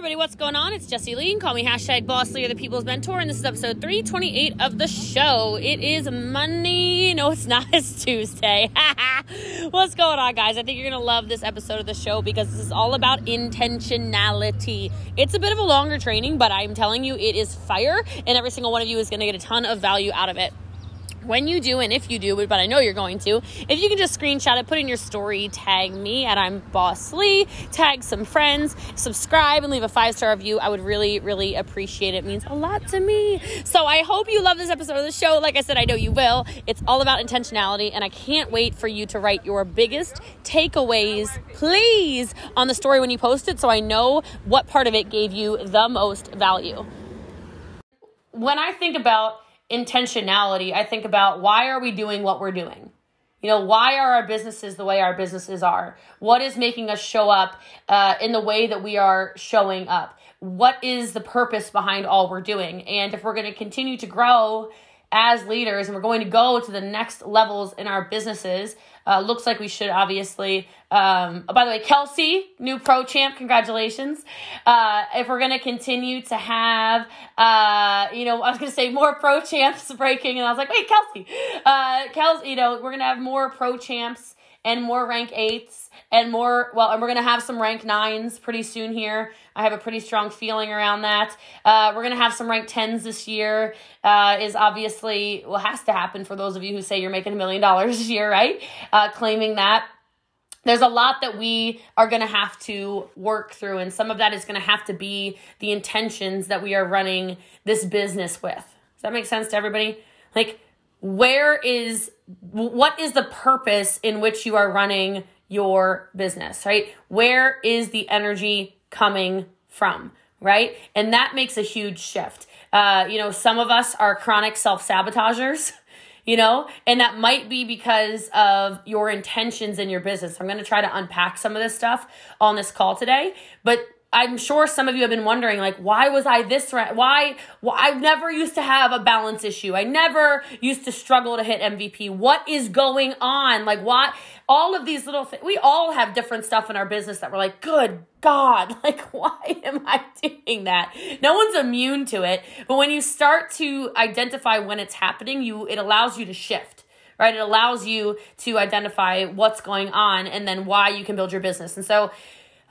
everybody, what's going on? It's Jesse Lee. Call me hashtag Boss Lee or the People's Mentor, and this is episode 328 of the show. It is Monday. No, it's not. It's Tuesday. what's going on, guys? I think you're going to love this episode of the show because this is all about intentionality. It's a bit of a longer training, but I'm telling you, it is fire, and every single one of you is going to get a ton of value out of it when you do and if you do but i know you're going to if you can just screenshot it put in your story tag me and i'm boss lee tag some friends subscribe and leave a five star review. I would really really appreciate it. it means a lot to me. So i hope you love this episode of the show. Like i said i know you will. It's all about intentionality and i can't wait for you to write your biggest takeaways please on the story when you post it so i know what part of it gave you the most value. When i think about intentionality, I think about why are we doing what we're doing? You know, why are our businesses the way our businesses are? What is making us show up uh, in the way that we are showing up? What is the purpose behind all we're doing? And if we're going to continue to grow as leaders and we're going to go to the next levels in our businesses, uh, looks like we should obviously. Um, oh, by the way, Kelsey, new pro champ, congratulations. Uh, if we're going to continue to have, uh, you know, I was going to say more pro champs breaking, and I was like, wait, Kelsey. Uh, Kelsey, you know, we're going to have more pro champs and more rank eights and more well and we're gonna have some rank nines pretty soon here. I have a pretty strong feeling around that. Uh, we're gonna have some rank 10s this year uh, is obviously well has to happen for those of you who say you're making a million dollars this year right? Uh, claiming that. There's a lot that we are going to have to work through and some of that is going to have to be the intentions that we are running this business with. Does that make sense to everybody? Like where is what is the purpose in which you are running your business right? Where is the energy coming from right? And that makes a huge shift. Uh, you know some of us are chronic self-sabotagers you know and that might be because of your intentions in your business. I'm going to try to unpack some of this stuff on this call today but I'm sure some of you have been wondering, like, why was I this? Why, why? I never used to have a balance issue. I never used to struggle to hit MVP. What is going on? Like, what? All of these little things. We all have different stuff in our business that we're like, good God, like, why am I doing that? No one's immune to it. But when you start to identify when it's happening, you it allows you to shift right? It allows you to identify what's going on and then why you can build your business. And so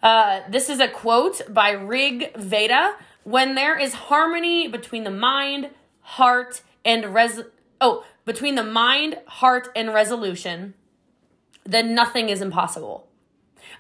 uh, this is a quote by Rig Veda. When there is harmony between the mind, heart, and res oh, between the mind, heart, and resolution, then nothing is impossible.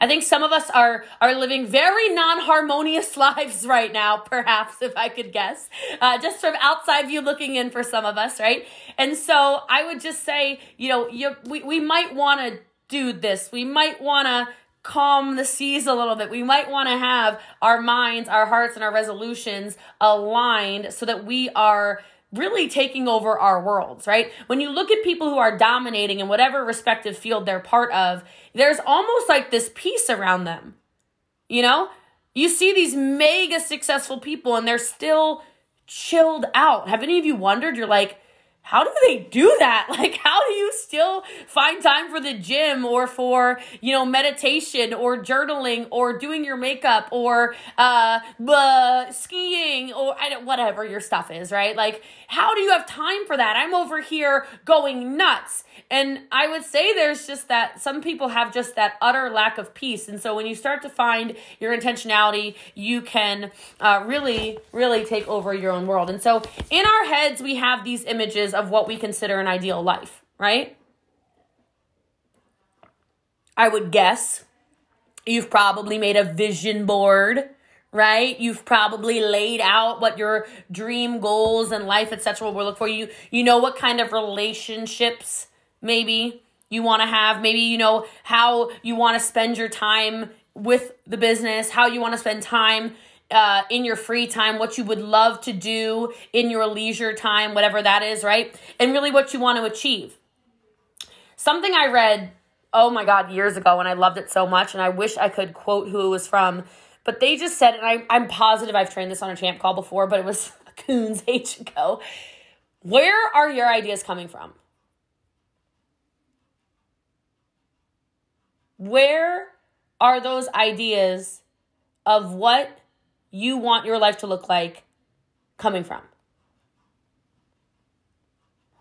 I think some of us are are living very non-harmonious lives right now, perhaps if I could guess, uh, just from outside view looking in for some of us, right? And so I would just say, you know, you, we we might want to do this. We might want to calm the seas a little bit. We might want to have our minds, our hearts, and our resolutions aligned so that we are really taking over our worlds, right? When you look at people who are dominating in whatever respective field they're part of, there's almost like this peace around them. You know? You see these mega successful people and they're still chilled out. Have any of you wondered? You're like, how do they do that? Like, how do you still find time for the gym or for, you know, meditation or journaling or doing your makeup or uh, uh skiing or I don't, whatever your stuff is, right? Like, how do you have time for that? I'm over here going nuts. And I would say there's just that some people have just that utter lack of peace. And so when you start to find your intentionality, you can uh, really, really take over your own world. And so in our heads, we have these images of what we consider an ideal life, right? I would guess you've probably made a vision board right? You've probably laid out what your dream goals and life etc will look for you. You know what kind of relationships maybe you want to have. Maybe you know how you want to spend your time with the business how you want to spend time uh, in your free time, what you would love to do in your leisure time, whatever that is, right? And really what you want to achieve. Something I read, oh my God, years ago, and I loved it so much, and I wish I could quote who it was from, but they just said, and I, I'm positive I've trained this on a champ call before, but it was Coons age ago. Where are your ideas coming from? Where are those ideas of what you want your life to look like coming from?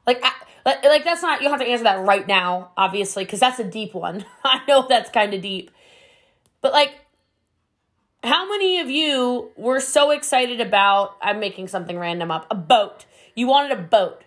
Like, I, like that's not you'll have to answer that right now, obviously, because that's a deep one. I know that's kind of deep, but like, how many of you were so excited about? I'm making something random up. A boat. You wanted a boat,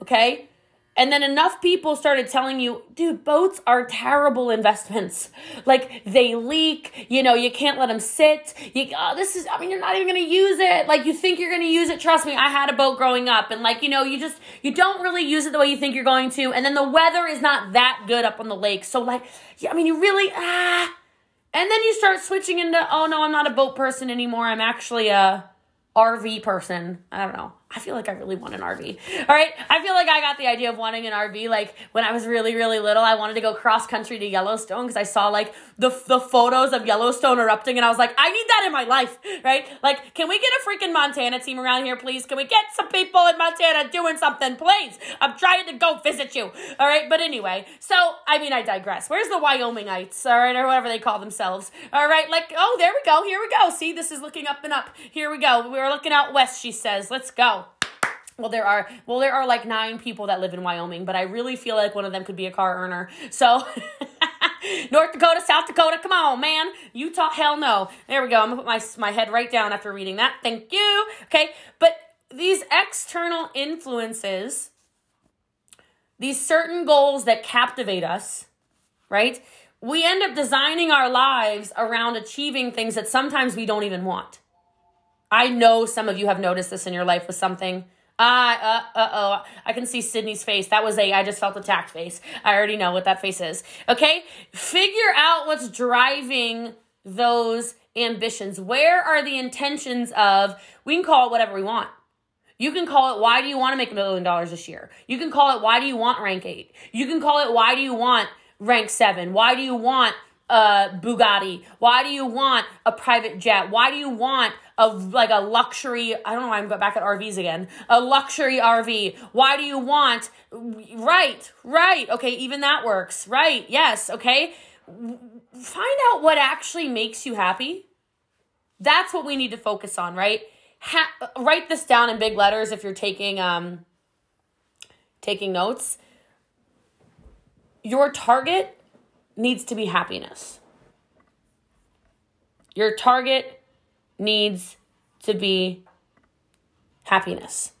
okay? And then enough people started telling you, dude, boats are terrible investments. Like they leak, you know, you can't let them sit. You, oh, this is, I mean, you're not even going to use it. Like you think you're going to use it. Trust me, I had a boat growing up and like, you know, you just, you don't really use it the way you think you're going to. And then the weather is not that good up on the lake. So like, yeah, I mean, you really, ah. And then you start switching into, oh no, I'm not a boat person anymore. I'm actually a RV person. I don't know. I feel like I really want an RV. All right. I feel like I got the idea of wanting an RV. Like when I was really, really little, I wanted to go cross country to Yellowstone because I saw like the, the photos of Yellowstone erupting and I was like, I need that in my life. Right. Like, can we get a freaking Montana team around here, please? Can we get some people in Montana doing something, please? I'm trying to go visit you. All right. But anyway, so I mean, I digress. Where's the Wyomingites? All right. Or whatever they call themselves. All right. Like, oh, there we go. Here we go. See, this is looking up and up. Here we go. We're looking out west, she says. Let's go well there are well there are like nine people that live in wyoming but i really feel like one of them could be a car earner. So north dakota south dakota come on man. Utah hell no. There we go. I'm gonna put my, my head right down after reading that. Thank you. Okay but these external influences these certain goals that captivate us right? We end up designing our lives around achieving things that sometimes we don't even want. I know some of you have noticed this in your life with something uh, uh oh. I can see Sydney's face. That was a I just felt attacked face. I already know what that face is. Okay? Figure out what's driving those ambitions. Where are the intentions of, we can call it whatever we want. You can call it, why do you want to make a million dollars this year? You can call it, why do you want rank eight? You can call it, why do you want rank seven? Why do you want a Bugatti? Why do you want a private jet? Why do you want of like a luxury i don't know why i'm back at rvs again. A luxury rv why do you want right right okay even that works right yes okay. Find out what actually makes you happy. That's what we need to focus on right? Ha- write this down in big letters if you're taking um taking notes. Your target needs to be happiness. Your target needs to be happiness.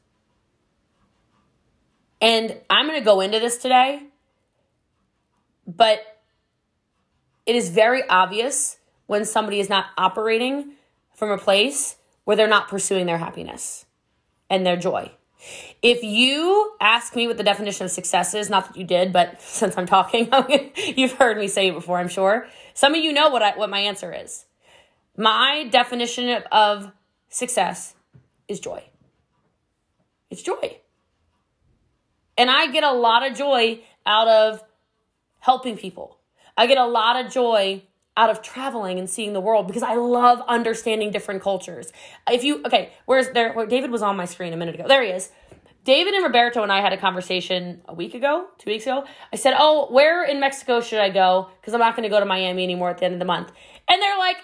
And I'm going to go into this today, but it is very obvious when somebody is not operating from a place where they're not pursuing their happiness and their joy. If you ask me what the definition of success is, not that you did, but since I'm talking, you've heard me say it before, I'm sure. Some of you know what I, what my answer is. My definition of success is joy. It's joy. And I get a lot of joy out of helping people. I get a lot of joy out of traveling and seeing the world because I love understanding different cultures. If you okay, where's there? Where David was on my screen a minute ago. There he is. David and Roberto and I had a conversation a week ago, two weeks ago. I said, "Oh, where in Mexico should I go? Because I'm not going to go to Miami anymore at the end of the month." And they're like,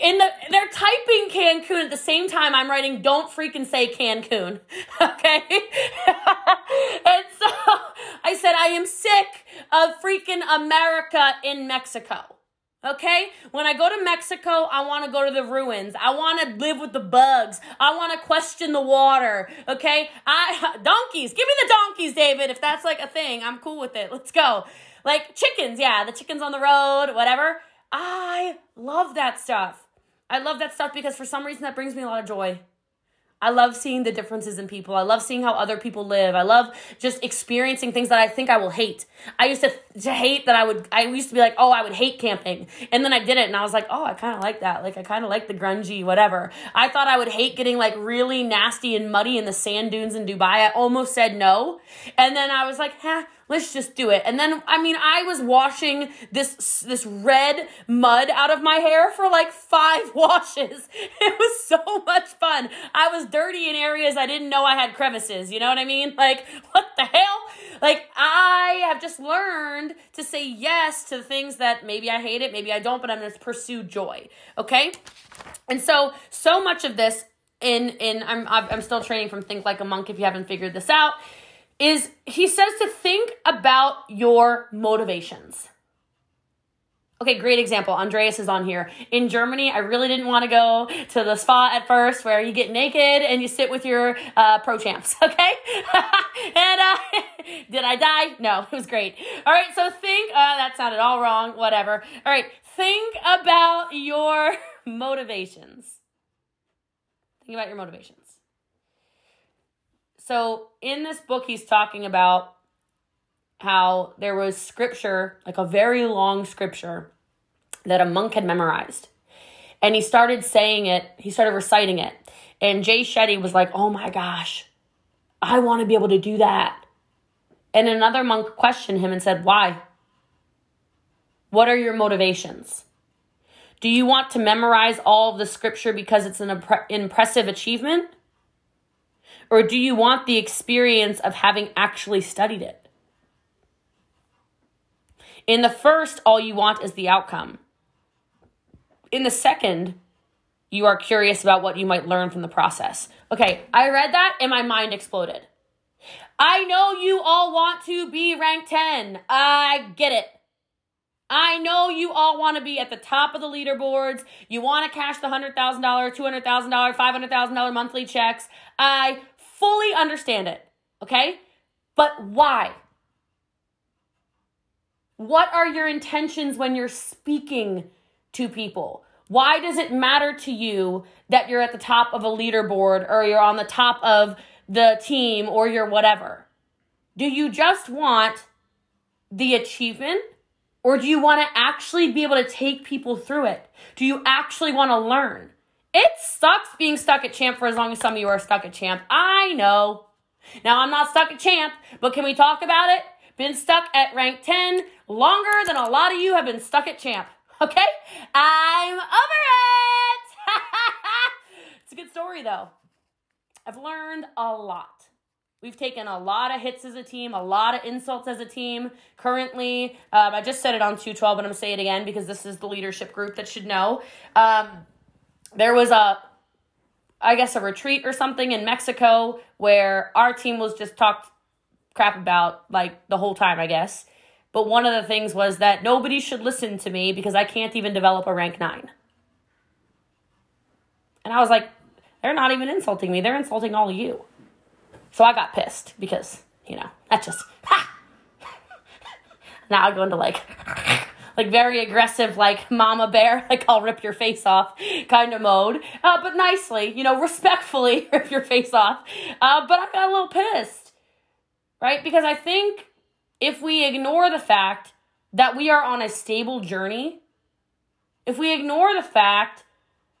in the they're typing Cancun at the same time I'm writing don't freaking say Cancun. Okay? and so I said I am sick of freaking America in Mexico. Okay? When I go to Mexico, I want to go to the ruins. I want to live with the bugs. I want to question the water. Okay? I donkeys. Give me the donkeys, David. If that's like a thing, I'm cool with it. Let's go. Like chickens, yeah, the chickens on the road, whatever. I love that stuff. I love that stuff because for some reason that brings me a lot of joy. I love seeing the differences in people. I love seeing how other people live. I love just experiencing things that I think I will hate. I used to, to hate that I would, I used to be like, oh, I would hate camping. And then I did it and I was like, oh, I kind of like that. Like, I kind of like the grungy, whatever. I thought I would hate getting like really nasty and muddy in the sand dunes in Dubai. I almost said no. And then I was like, huh, Let's just do it. And then, I mean, I was washing this this red mud out of my hair for like five washes. It was so much fun. I was dirty in areas I didn't know I had crevices. You know what I mean? Like, what the hell? Like, I have just learned to say yes to things that maybe I hate it, maybe I don't, but I'm going to pursue joy. Okay? And so, so much of this in in I'm I'm still training from Think Like a Monk if you haven't figured this out is he says to think about your motivations. Okay, great example. Andreas is on here. In Germany, I really didn't want to go to the spa at first where you get naked and you sit with your uh, pro champs, okay? and uh, did I die? No, it was great. All right, so think, uh, that sounded all wrong, whatever. All right, think about your motivations. Think about your motivations. So in this book, he's talking about how there was scripture, like a very long scripture, that a monk had memorized. And he started saying it, he started reciting it. And Jay Shetty was like, oh my gosh, I want to be able to do that. And another monk questioned him and said, why? What are your motivations? Do you want to memorize all of the scripture because it's an impressive achievement? Or do you want the experience of having actually studied it? In the first, all you want is the outcome. In the second, you are curious about what you might learn from the process. Okay, I read that and my mind exploded. I know you all want to be ranked 10. I get it. I know you all want to be at the top of the leaderboards. You want to cash the $100,000, $200,000, $500,000 monthly checks. I fully understand it, okay? But why? What are your intentions when you're speaking to people? Why does it matter to you that you're at the top of a leaderboard or you're on the top of the team or you're whatever? Do you just want the achievement or do you want to actually be able to take people through it? Do you actually want to learn? It sucks being stuck at champ for as long as some of you are stuck at champ. I know. Now, I'm not stuck at champ, but can we talk about it? Been stuck at rank 10 longer than a lot of you have been stuck at champ. Okay? I'm over it. it's a good story, though. I've learned a lot. We've taken a lot of hits as a team, a lot of insults as a team. Currently, um, I just said it on 212, but I'm going to say it again because this is the leadership group that should know. Um, there was a, I guess, a retreat or something in Mexico where our team was just talked crap about like the whole time, I guess. But one of the things was that nobody should listen to me because I can't even develop a rank nine. And I was like, they're not even insulting me, they're insulting all of you. So I got pissed because, you know, that just, ha! now I go into like, like very aggressive, like mama bear, like I'll rip your face off kind of mode, uh, but nicely, you know, respectfully rip your face off. Uh, but I got a little pissed, right? Because I think if we ignore the fact that we are on a stable journey, if we ignore the fact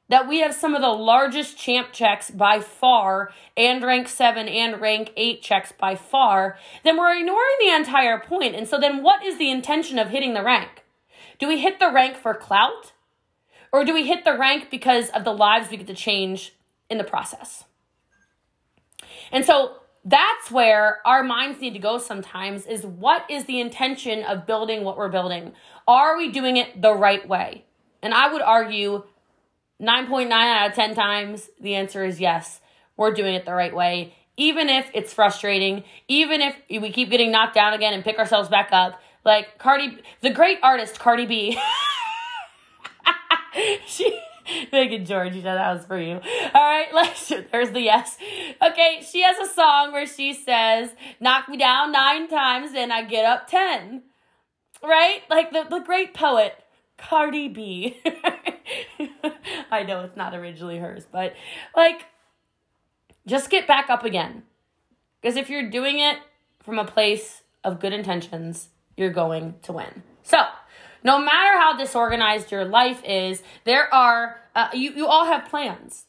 that we have some of the largest champ checks by far and rank 7 and rank 8 checks by far, then we're ignoring the entire point. And so then what is the intention of hitting the rank? Do we hit the rank for clout? Or do we hit the rank because of the lives we get to change in the process? And so that's where our minds need to go sometimes is what is the intention of building what we're building? Are we doing it the right way? And I would argue 9.9 out of 10 times, the answer is yes. We're doing it the right way. Even if it's frustrating, even if we keep getting knocked down again and pick ourselves back up. Like Cardi, the great artist Cardi B. she, Megan George, you know that was for you. All right, let's. There's the yes. Okay, she has a song where she says, "Knock me down nine times, then I get up ten. Right, like the the great poet Cardi B. I know it's not originally hers, but like, just get back up again. Because if you're doing it from a place of good intentions, you're going to win. So, no matter how disorganized your life is, there are, uh, you, you all have plans.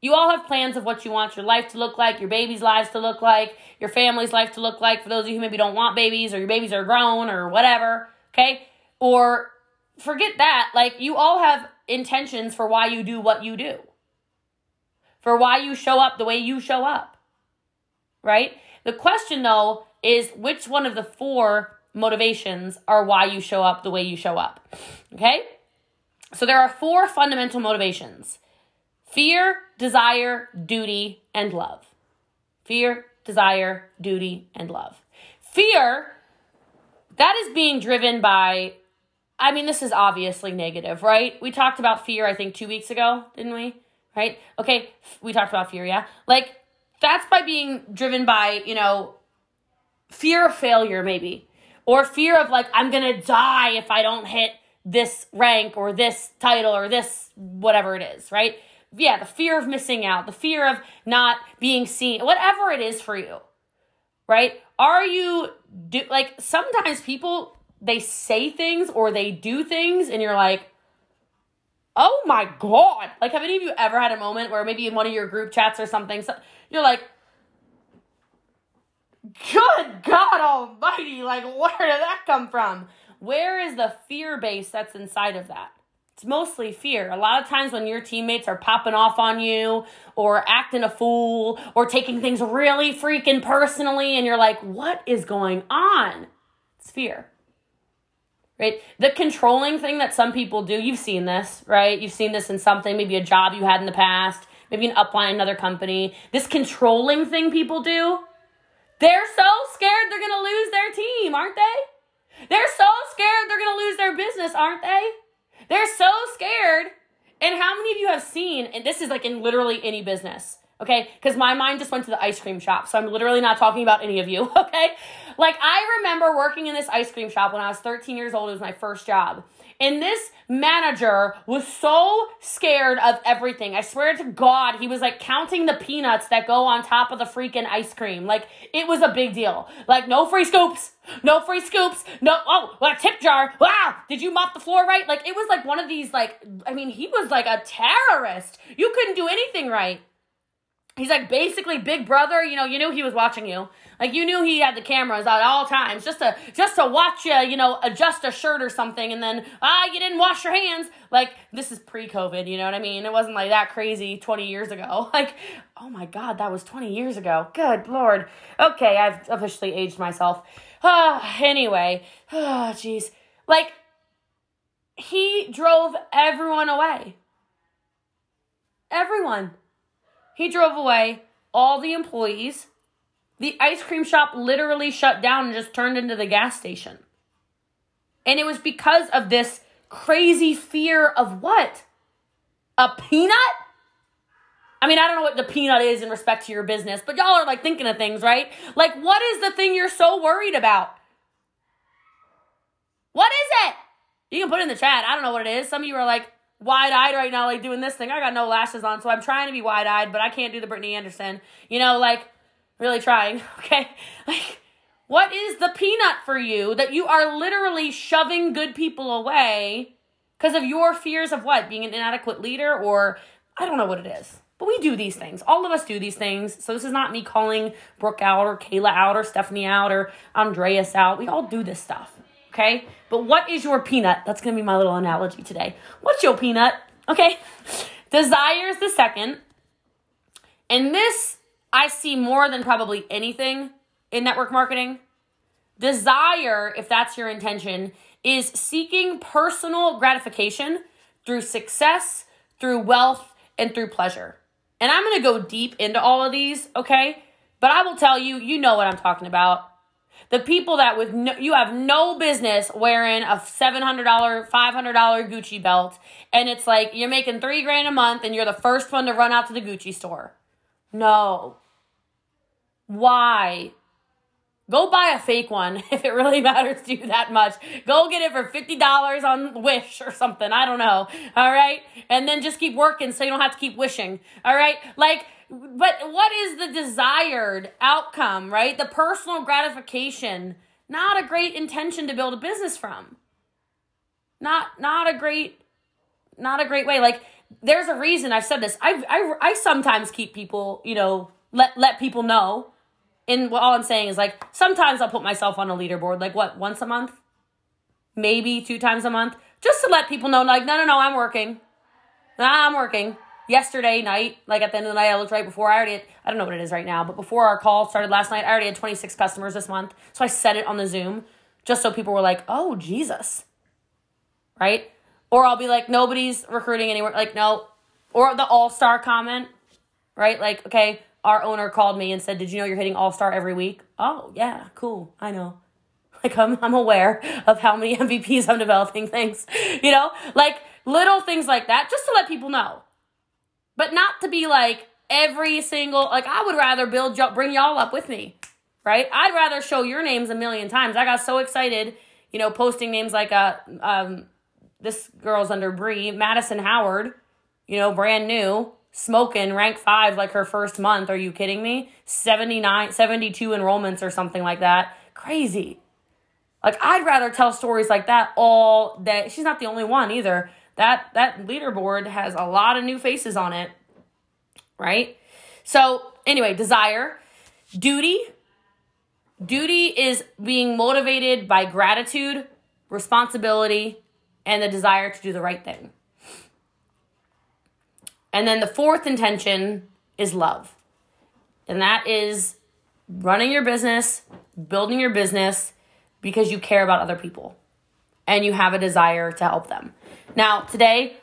You all have plans of what you want your life to look like, your baby's lives to look like, your family's life to look like. For those of you who maybe don't want babies or your babies are grown or whatever, okay? Or forget that. Like, you all have intentions for why you do what you do, for why you show up the way you show up, right? The question, though, is which one of the four motivations are why you show up the way you show up, okay? So there are four fundamental motivations fear, desire, duty, and love. Fear, desire, duty, and love. Fear, that is being driven by I mean, this is obviously negative, right? We talked about fear, I think, two weeks ago, didn't we? Right? Okay, we talked about fear, yeah? Like, that's by being driven by, you know, fear of failure, maybe, or fear of, like, I'm gonna die if I don't hit this rank or this title or this whatever it is, right? Yeah, the fear of missing out, the fear of not being seen, whatever it is for you, right? Are you do like sometimes people they say things or they do things and you're like, oh my god. Like, have any of you ever had a moment where maybe in one of your group chats or something, so you're like, good God almighty, like, where did that come from? Where is the fear base that's inside of that? It's mostly fear. A lot of times when your teammates are popping off on you or acting a fool or taking things really freaking personally, and you're like, what is going on? It's fear right? The controlling thing that some people do, you've seen this, right? You've seen this in something, maybe a job you had in the past, maybe an upline another company. This controlling thing people do, they're so scared they're gonna lose their team, aren't they? They're so scared they're gonna lose their business, aren't they? They're so scared. And how many of you have seen, and this is like in literally any business, okay? Because my mind just went to the ice cream shop. So I'm literally not talking about any of you, okay? Like, I remember working in this ice cream shop when I was 13 years old. It was my first job. And this manager was so scared of everything. I swear to God, he was like counting the peanuts that go on top of the freaking ice cream. Like, it was a big deal. Like, no free scoops, no free scoops, no, oh, a tip jar. Wow, did you mop the floor right? Like, it was like one of these, like, I mean, he was like a terrorist. You couldn't do anything right he's like basically big brother you know you knew he was watching you. Like you knew he had the cameras at all times just to just to watch you you know adjust a shirt or something and then ah you didn't wash your hands. Like this is pre-covid you know what i mean? It wasn't like that crazy 20 years ago. Like oh my god that was 20 years ago. Good lord. Okay i've officially aged myself. Ah anyway oh, jeez. Like he drove everyone away. Everyone he drove away all the employees. The ice cream shop literally shut down and just turned into the gas station. And it was because of this crazy fear of what? A peanut? I mean, I don't know what the peanut is in respect to your business, but y'all are like thinking of things, right? Like, what is the thing you're so worried about? What is it? You can put in the chat. I don't know what it is. Some of you are like, wide eyed right now, like doing this thing. I got no lashes on, so I'm trying to be wide eyed, but I can't do the Brittany Anderson. You know, like really trying. Okay, like what is the peanut for you that you are literally shoving good people away because of your fears of what being an inadequate leader or I don't know what it is. But we do these things. All of us do these things. So this is not me calling Brooke out or Kayla out or Stephanie out or Andreas out. We all do this stuff okay? But what is your peanut? That's gonna be my little analogy today. What's your peanut? Okay. Desire is the second. And this I see more than probably anything in network marketing. Desire, if that's your intention, is seeking personal gratification through success, through wealth, and through pleasure. And I'm gonna go deep into all of these, okay? But I will tell you, you know what I'm talking about. The people that with no, you have no business wearing a $700, $500 Gucci belt and it's like you're making 3 grand a month and you're the first one to run out to the Gucci store. No. Why? Go buy a fake one if it really matters to you that much. Go get it for $50 on Wish or something. I don't know. All right? And then just keep working so you don't have to keep wishing. All right? Like but what is the desired outcome, right? The personal gratification, not a great intention to build a business from. Not not a great not a great way. Like there's a reason I've said this. I I I sometimes keep people, you know, let let people know. And all I'm saying is like sometimes I'll put myself on a leaderboard, like what once a month, maybe two times a month, just to let people know, like no no no, I'm working, I'm working. Yesterday night, like at the end of the night, I looked right before I already had, I don't know what it is right now, but before our call started last night, I already had 26 customers this month. So I said it on the Zoom just so people were like, oh Jesus, right? Or I'll be like, nobody's recruiting anywhere. Like, no. Or the all star comment, right? Like, okay, our owner called me and said, Did you know you're hitting all star every week? Oh, yeah, cool. I know. Like, I'm, I'm aware of how many MVPs I'm developing things, you know? Like, little things like that, just to let people know. But not to be like every single, like, I would rather build, bring y'all up with me, right? I'd rather show your names a million times. I got so excited, you know, posting names like, uh, um, this girl's under Bree, Madison Howard, you know, brand new, smoking, rank five like her first month. Are you kidding me? 79, 72 enrollments or something like that. Crazy. Like I'd rather tell stories like that all day. She's not the only one either. That that leaderboard has a lot of new faces on it. Right? So, anyway, desire, duty. Duty is being motivated by gratitude, responsibility, and the desire to do the right thing. And then the fourth intention is love. And that is running your business, building your business because you care about other people and you have a desire to help them. Now, today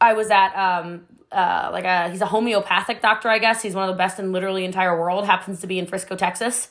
I was at um uh, like a he's a homeopathic doctor, I guess. He's one of the best in literally entire world. Happens to be in Frisco, Texas.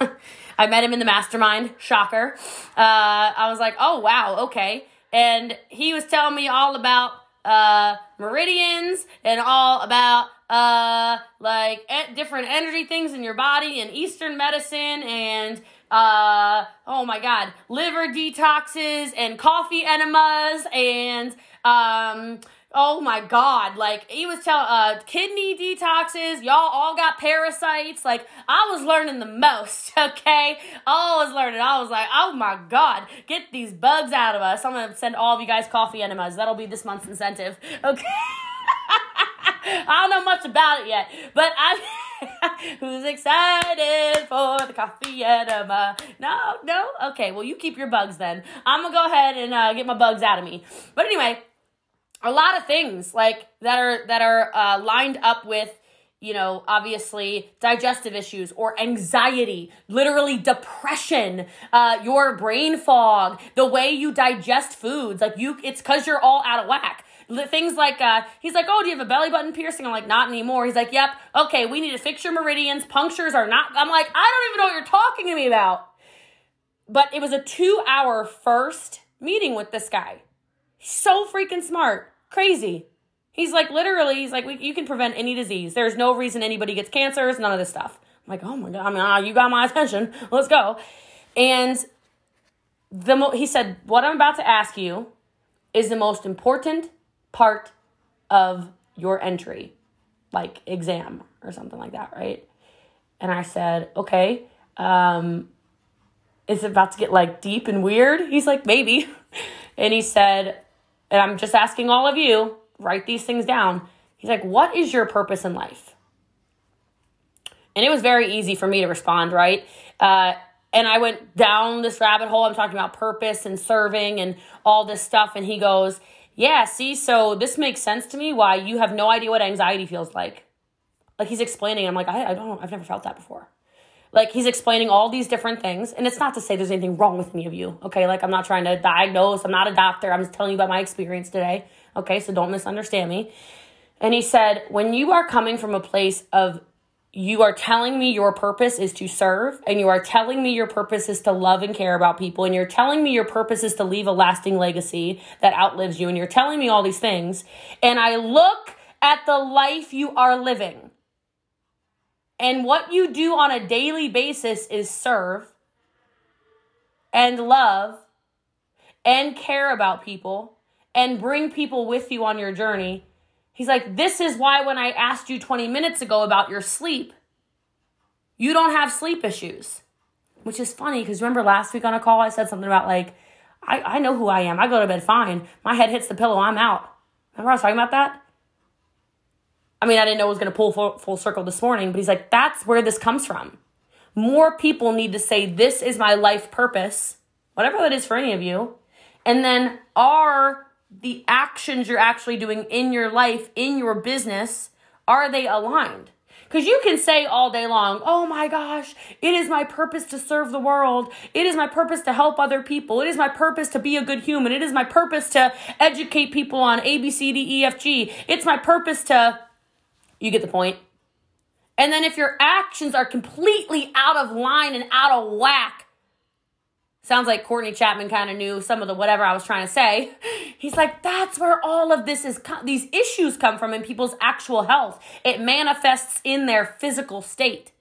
I met him in the mastermind. Shocker. Uh, I was like, oh wow, okay and he was telling me all about uh, meridians and all about uh, like different energy things in your body and Eastern medicine and uh, oh my God, liver detoxes and coffee enemas and um, Oh my God. Like, he was telling, uh, kidney detoxes. Y'all all got parasites. Like, I was learning the most, okay? I was learning. I was like, oh my God, get these bugs out of us. I'm going to send all of you guys coffee enemas. That'll be this month's incentive, okay? I don't know much about it yet, but I. Who's excited for the coffee enema? No, no? Okay, well, you keep your bugs then. I'm gonna go ahead and uh, get my bugs out of me. But anyway, a lot of things like that are that are uh, lined up with you know obviously digestive issues or anxiety literally depression uh, your brain fog the way you digest foods like you it's because you're all out of whack things like uh, he's like oh do you have a belly button piercing i'm like not anymore he's like yep okay we need to fix your meridians punctures are not i'm like i don't even know what you're talking to me about but it was a two hour first meeting with this guy so freaking smart. Crazy. He's like, literally, he's like, you can prevent any disease. There's no reason anybody gets cancers, none of this stuff. I'm like, oh my God, I mean, ah, you got my attention. Let's go. And the mo- he said, what I'm about to ask you is the most important part of your entry, like exam or something like that, right? And I said, okay, um, is it about to get like deep and weird? He's like, maybe. And he said, and I'm just asking all of you, write these things down. He's like, What is your purpose in life? And it was very easy for me to respond, right? Uh, and I went down this rabbit hole. I'm talking about purpose and serving and all this stuff. And he goes, Yeah, see, so this makes sense to me why you have no idea what anxiety feels like. Like he's explaining, I'm like, I, I don't, know, I've never felt that before. Like he's explaining all these different things, and it's not to say there's anything wrong with any of you. Okay, like I'm not trying to diagnose. I'm not a doctor. I'm just telling you about my experience today. Okay, so don't misunderstand me. And he said, when you are coming from a place of you are telling me your purpose is to serve, and you are telling me your purpose is to love and care about people, and you're telling me your purpose is to leave a lasting legacy that outlives you, and you're telling me all these things, and I look at the life you are living and what you do on a daily basis is serve and love and care about people and bring people with you on your journey. He's like, This is why when I asked you 20 minutes ago about your sleep, you don't have sleep issues. Which is funny because remember last week on a call, I said something about like, I, I know who I am. I go to bed fine. My head hits the pillow, I'm out. Remember I was talking about that? I mean, I didn't know it was going to pull full, full circle this morning, but he's like, that's where this comes from. More people need to say, this is my life purpose, whatever that is for any of you. And then are the actions you're actually doing in your life, in your business, are they aligned? Because you can say all day long, oh my gosh, it is my purpose to serve the world. It is my purpose to help other people. It is my purpose to be a good human. It is my purpose to educate people on A, B, C, D, E, F, G. It's my purpose to, you get the point. And then if your actions are completely out of line and out of whack, sounds like Courtney Chapman kind of knew some of the whatever I was trying to say. He's like, that's where all of this is, these issues come from in people's actual health. It manifests in their physical state.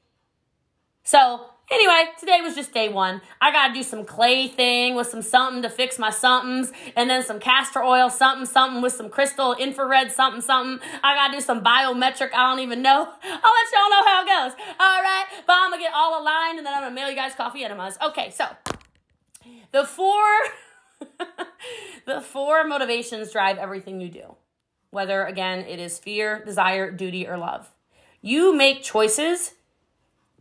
So, anyway, today was just day one. I gotta do some clay thing with some something to fix my somethings, and then some castor oil something, something with some crystal infrared something, something. I gotta do some biometric, I don't even know. I'll let y'all know how it goes. All right, but I'm gonna get all aligned, and then I'm gonna mail you guys coffee enemas. Okay, so the four. the four motivations drive everything you do, whether again it is fear, desire, duty, or love. You make choices,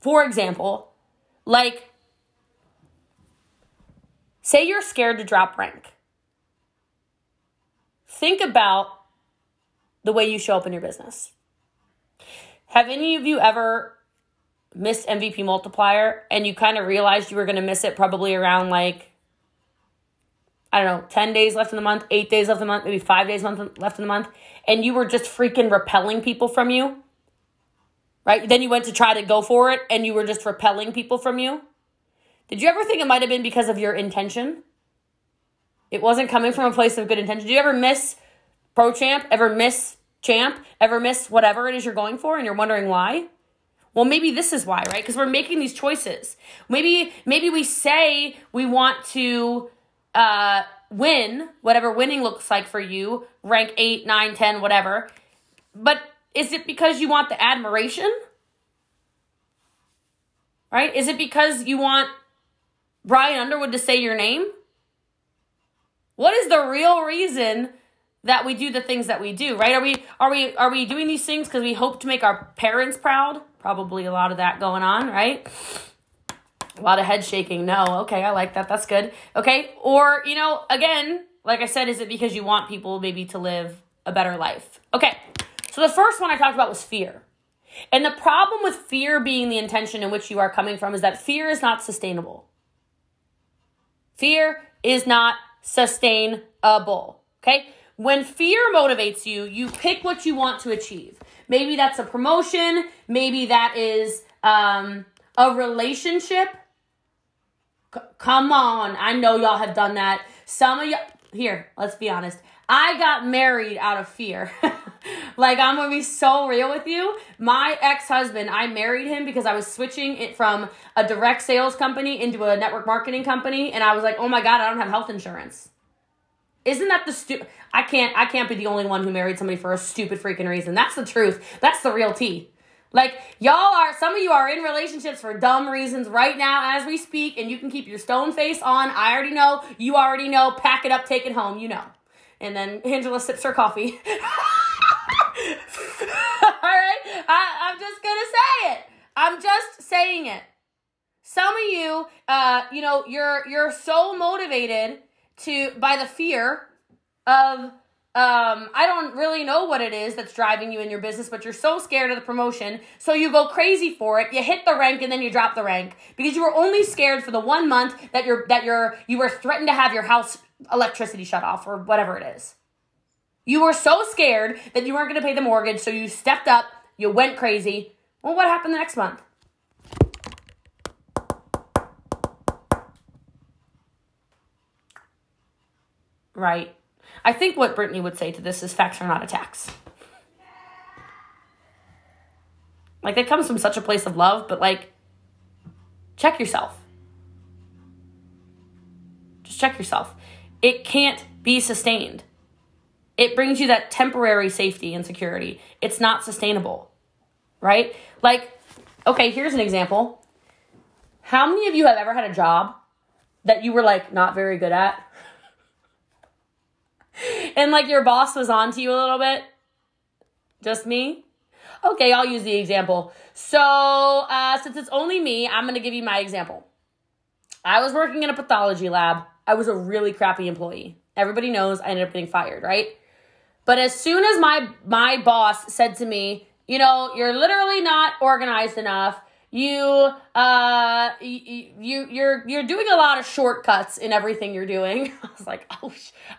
for example, like say you're scared to drop rank. Think about the way you show up in your business. Have any of you ever missed MVP multiplier and you kind of realized you were going to miss it probably around like I don't know, 10 days left in the month, eight days left in the month, maybe five days left in the month, and you were just freaking repelling people from you, right? Then you went to try to go for it and you were just repelling people from you. Did you ever think it might have been because of your intention? It wasn't coming from a place of good intention. Did you ever miss pro champ? Ever miss champ? Ever miss whatever it is you're going for and you're wondering why? Well, maybe this is why, right? Because we're making these choices. Maybe maybe we say we want to uh, win, whatever winning looks like for you, rank 8, 9, 10, whatever. But is it because you want the admiration? Right? Is it because you want Brian Underwood to say your name? What is the real reason that we do the things that we do, right? Are we are we are we doing these things because we hope to make our parents proud? Probably a lot of that going on, right? A lot of head shaking. No, okay, I like that. That's good. Okay, or, you know, again, like I said, is it because you want people maybe to live a better life? Okay, so the first one I talked about was fear. And the problem with fear being the intention in which you are coming from is that fear is not sustainable. Fear is not sustainable. Okay? When fear motivates you, you pick what you want to achieve. Maybe that's a promotion, maybe that is um, a relationship, C- come on. I know y'all have done that. Some of y'all, here, let's be honest. I got married out of fear. like, I'm gonna be so real with you. My ex husband, I married him because I was switching it from a direct sales company into a network marketing company, and I was like, oh my God, I don't have health insurance. Isn't that the stu? I can't. I can't be the only one who married somebody for a stupid freaking reason. That's the truth. That's the real tea. Like, y'all are, some of you are in relationships for dumb reasons right now as we speak, and you can keep your stone face on. I already know. You already know. Pack it up, take it home. You know. And then Angela sips her coffee. All right? I, I'm just to say it. I'm just saying it. Some of you, uh, you know, you're you're so motivated to by the fear of um, I don't really know what it is that's driving you in your business, but you're so scared of the promotion, so you go crazy for it. You hit the rank and then you drop the rank because you were only scared for the one month that you're that you're you were threatened to have your house electricity shut off or whatever it is. You were so scared that you weren't going to pay the mortgage, so you stepped up, you went crazy. Well, what happened the next month? Right. I think what Brittany would say to this is facts are not attacks. Like, it comes from such a place of love, but like, check yourself. Just check yourself. It can't be sustained. It brings you that temporary safety and security. It's not sustainable, right? Like, okay, here's an example. How many of you have ever had a job that you were like not very good at? And like your boss was on to you a little bit? Just me? Okay, I'll use the example. So, uh, since it's only me, I'm going to give you my example. I was working in a pathology lab. I was a really crappy employee. Everybody knows I ended up getting fired, right? But as soon as my my boss said to me, you know, you're literally not organized enough you uh you, you you're you're doing a lot of shortcuts in everything you're doing. I was like oh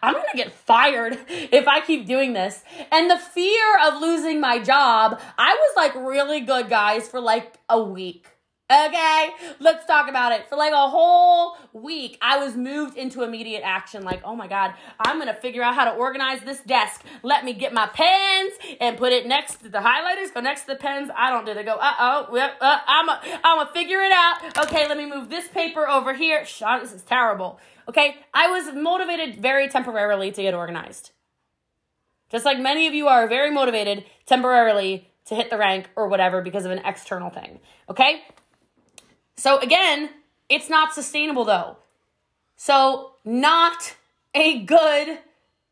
i'm gonna get fired if i keep doing this. And the fear of losing my job i was like really good guys for like a week Okay, let's talk about it. For like a whole week, I was moved into immediate action. Like, oh my God, I'm gonna figure out how to organize this desk. Let me get my pens and put it next to the highlighters, go next to the pens. I don't do they go, uh oh, uh, I'm a, I'm gonna figure it out. Okay, let me move this paper over here. Shot, this is terrible. Okay, I was motivated very temporarily to get organized. Just like many of you are very motivated temporarily to hit the rank or whatever because of an external thing. Okay? So again, it's not sustainable though. So, not a good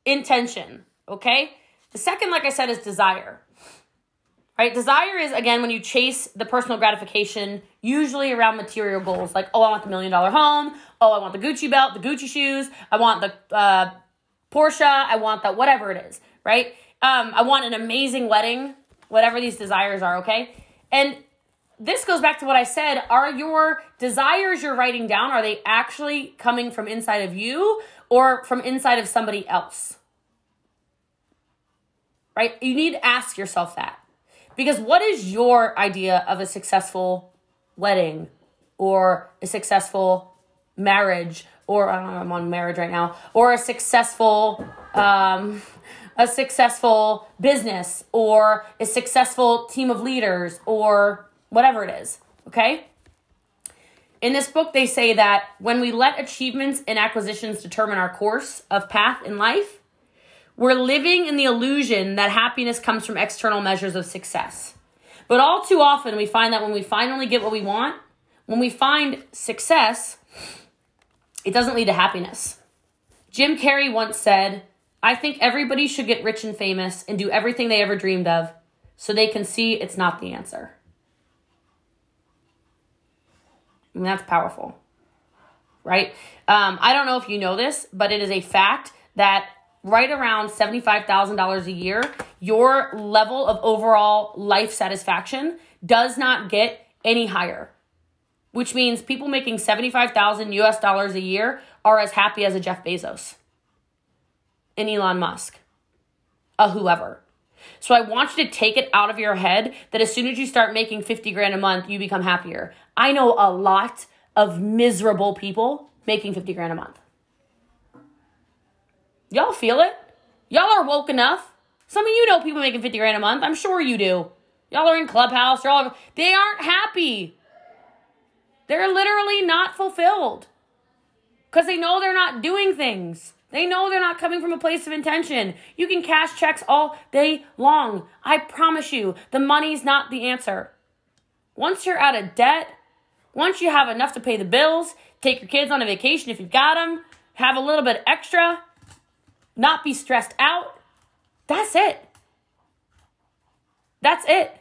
intention, okay? The second, like I said, is desire. Right? Desire is, again, when you chase the personal gratification, usually around material goals, like, oh, I want the million dollar home. Oh, I want the Gucci belt, the Gucci shoes. I want the uh, Porsche. I want that, whatever it is, right? Um, I want an amazing wedding, whatever these desires are, okay? And this goes back to what I said. Are your desires you're writing down, are they actually coming from inside of you or from inside of somebody else? Right? You need to ask yourself that. Because what is your idea of a successful wedding or a successful marriage or I don't know, I'm on marriage right now, or a successful um, a successful business or a successful team of leaders or whatever it is, okay? In this book, they say that when we let achievements and acquisitions determine our course of path in life, we're living in the illusion that happiness comes from external measures of success. But all too often, we find that when we finally get what we want, when we find success, it doesn't lead to happiness. Jim Carrey once said, I think everybody should get rich and famous and do everything they ever dreamed of so they can see it's not the answer. That's powerful, right? Um, I don't know if you know this, but it is a fact that right around $75,000 a year, your level of overall life satisfaction does not get any higher. Which means people making 75,000 US dollars a year are as happy as a Jeff Bezos, an Elon Musk, a whoever. So I want you to take it out of your head that as soon as you start making 50 grand a month, you become happier. I know a lot of miserable people making 50 grand a month. Y'all feel it? Y'all are woke enough. Some of you know people making 50 grand a month. I'm sure you do. Y'all are in Clubhouse. You're all, they aren't happy. They're literally not fulfilled because they know they're not doing things. They know they're not coming from a place of intention. You can cash checks all day long. I promise you, the money's not the answer. Once you're out of debt, once you have enough to pay the bills, take your kids on a vacation if you've got them, have a little bit extra, not be stressed out, that's it. That's it.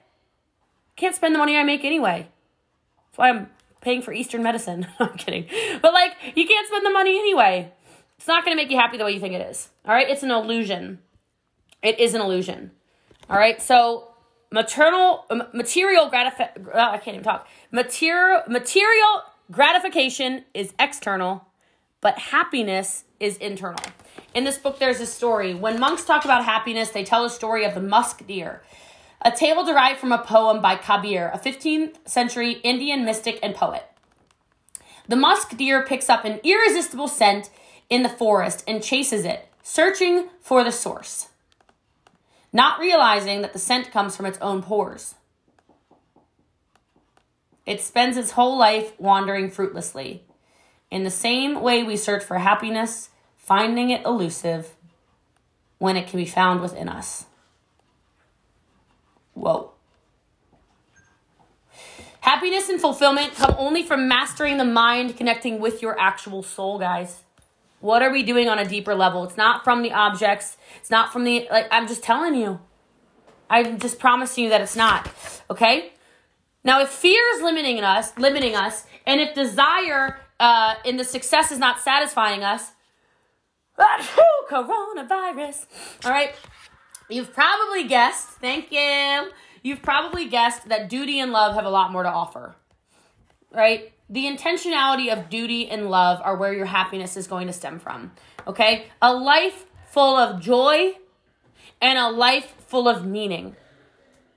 Can't spend the money I make anyway. That's why I'm paying for Eastern medicine. I'm kidding. But like, you can't spend the money anyway. It's not going to make you happy the way you think it is. All right? It's an illusion. It is an illusion. All right? So, maternal material gratification uh, I can't even talk. Material material gratification is external, but happiness is internal. In this book there's a story. When monks talk about happiness, they tell a story of the musk deer. A tale derived from a poem by Kabir, a 15th century Indian mystic and poet. The musk deer picks up an irresistible scent in the forest and chases it, searching for the source, not realizing that the scent comes from its own pores. It spends its whole life wandering fruitlessly. In the same way we search for happiness, finding it elusive when it can be found within us. Whoa. Happiness and fulfillment come only from mastering the mind, connecting with your actual soul, guys. What are we doing on a deeper level? It's not from the objects. It's not from the like I'm just telling you. I'm just promising you that it's not. Okay? Now if fear is limiting us, limiting us, and if desire uh, in the success is not satisfying us, coronavirus. All right. You've probably guessed, thank you. You've probably guessed that duty and love have a lot more to offer. Right? The intentionality of duty and love are where your happiness is going to stem from. Okay? A life full of joy and a life full of meaning.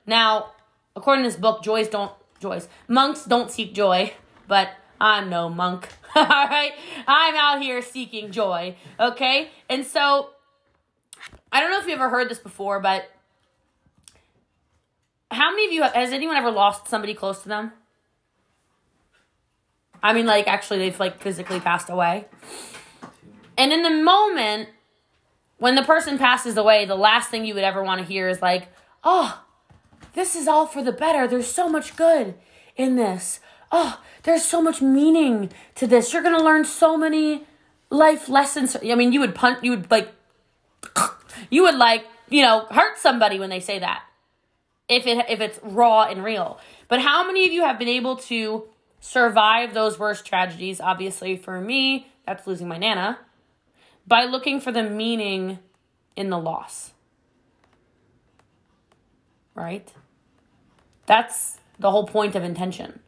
Now, according to this book, joys don't joys. Monks don't seek joy, but I'm no monk. All right? I'm out here seeking joy. Okay? And so I don't know if you ever heard this before, but how many of you has anyone ever lost somebody close to them? I mean, like, actually, they've like physically passed away. And in the moment when the person passes away, the last thing you would ever want to hear is like, oh, this is all for the better. There's so much good in this. Oh, there's so much meaning to this. You're going to learn so many life lessons. I mean, you would punt, you would like, you would like, you know, hurt somebody when they say that. If it if it's raw and real. But how many of you have been able to survive those worst tragedies. Obviously, for me, that's losing my Nana, by looking for the meaning in the loss. Right? That's the whole point of intention.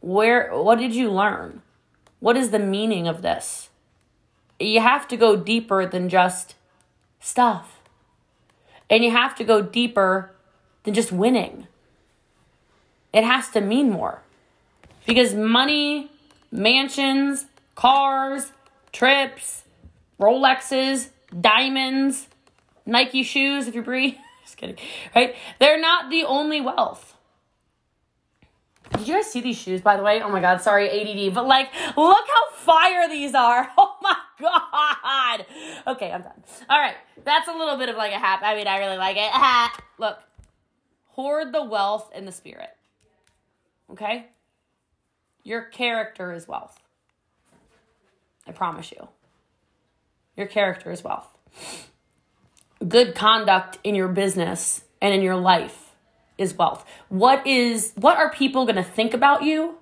Where what did you learn? What is the meaning of this? You have to go deeper than just stuff. And you have to go deeper than just winning. It has to mean more. Because money, mansions, cars, trips, Rolexes, diamonds, Nike shoes, if you're Brie. Just kidding. Right? They're not the only wealth. Did you guys see these shoes, by the way? Oh my god, sorry, ADD. But like, look how fire these are. Oh my god. Okay, I'm done. All right, that's a little bit of like a hat. I mean, I really like it. Look, hoard the wealth in the spirit. Okay? Your character is wealth. I promise you. Your character is wealth. Good conduct in your business and in your life is wealth. What is what are people going to think about you?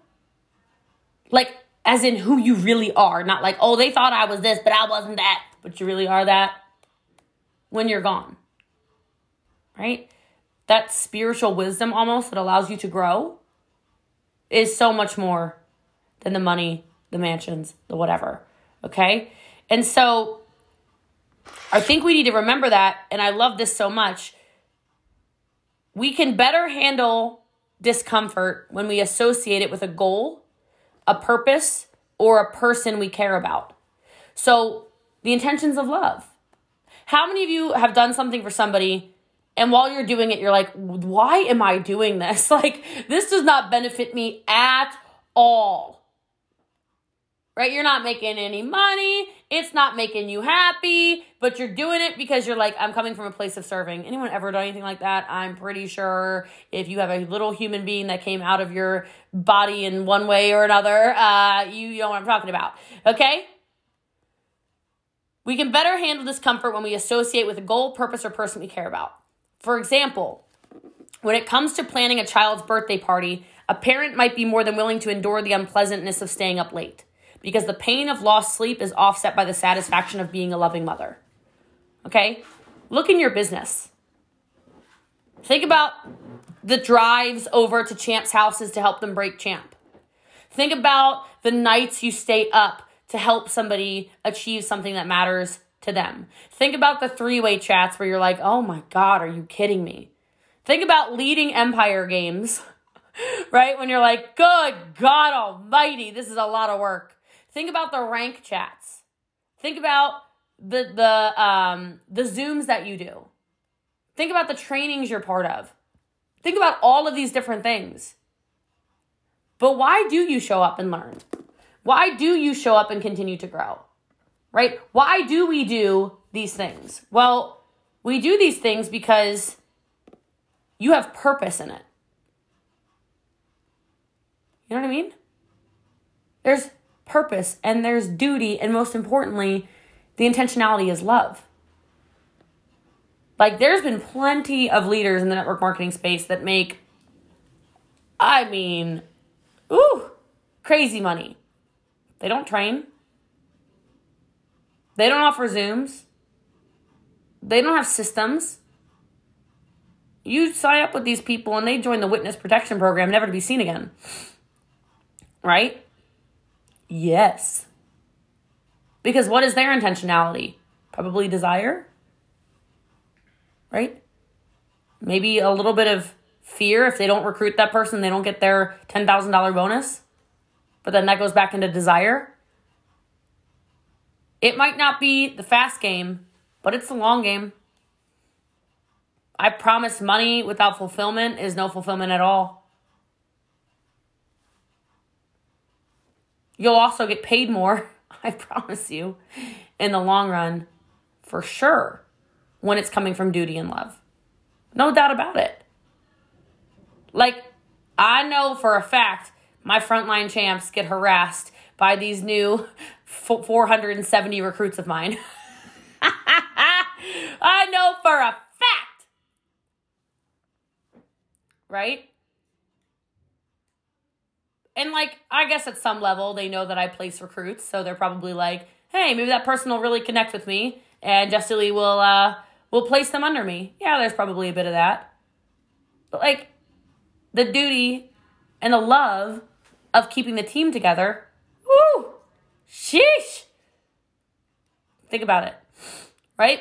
Like as in who you really are, not like, "Oh, they thought I was this, but I wasn't that." But you really are that when you're gone. Right? That spiritual wisdom almost that allows you to grow is so much more than the money, the mansions, the whatever. Okay? And so I think we need to remember that. And I love this so much. We can better handle discomfort when we associate it with a goal, a purpose, or a person we care about. So, the intentions of love. How many of you have done something for somebody and while you're doing it, you're like, why am I doing this? Like, this does not benefit me at all. Right? You're not making any money. It's not making you happy, but you're doing it because you're like, I'm coming from a place of serving. Anyone ever done anything like that? I'm pretty sure if you have a little human being that came out of your body in one way or another, uh, you know what I'm talking about. Okay? We can better handle discomfort when we associate with a goal, purpose, or person we care about. For example, when it comes to planning a child's birthday party, a parent might be more than willing to endure the unpleasantness of staying up late because the pain of lost sleep is offset by the satisfaction of being a loving mother. Okay? Look in your business. Think about the drives over to Champ's houses to help them break Champ. Think about the nights you stay up to help somebody achieve something that matters to them. Think about the three way chats where you're like, oh my God, are you kidding me? Think about leading Empire games, right? When you're like, good God Almighty, this is a lot of work. Think about the rank chats. Think about the the um the zooms that you do. Think about the trainings you're part of. Think about all of these different things. But why do you show up and learn? Why do you show up and continue to grow? Right? Why do we do these things? Well, we do these things because you have purpose in it. You know what I mean? There's purpose and there's duty, and most importantly, the intentionality is love. Like, there's been plenty of leaders in the network marketing space that make, I mean, ooh, crazy money. They don't train, they don't offer Zooms, they don't have systems. You sign up with these people and they join the witness protection program, never to be seen again. Right? Yes. Because what is their intentionality? Probably desire, right? Maybe a little bit of fear if they don't recruit that person, they don't get their $10,000 bonus. But then that goes back into desire. It might not be the fast game, but it's the long game. I promise money without fulfillment is no fulfillment at all. You'll also get paid more, I promise you, in the long run, for sure, when it's coming from duty and love. No doubt about it. Like, I know for a fact my frontline champs get harassed by these new 470 recruits of mine. I know for a fact. Right? And like, I guess at some level, they know that I place recruits, so they're probably like, "Hey, maybe that person will really connect with me, and Jessie Lee will uh will place them under me." Yeah, there's probably a bit of that, but like, the duty and the love of keeping the team together, woo, sheesh. Think about it, right?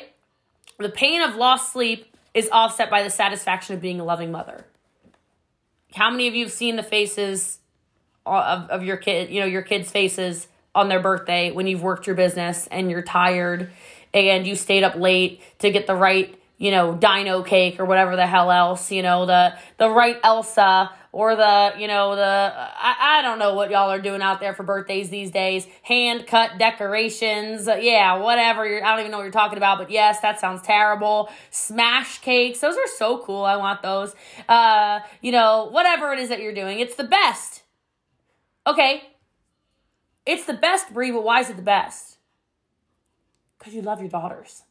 The pain of lost sleep is offset by the satisfaction of being a loving mother. How many of you have seen the faces of, of your kid, you know, your kids' faces on their birthday when you've worked your business and you're tired and you stayed up late to get the right, you know, dino cake or whatever the hell else, you know, the the right Elsa or the, you know, the I, I don't know what y'all are doing out there for birthdays these days. Hand cut decorations, yeah, whatever. You're, I don't even know what you're talking about, but yes, that sounds terrible. Smash cakes, those are so cool. I want those. Uh, you know, whatever it is that you're doing, it's the best. Okay, it's the best, Brie, but why is it the best? Because you love your daughters.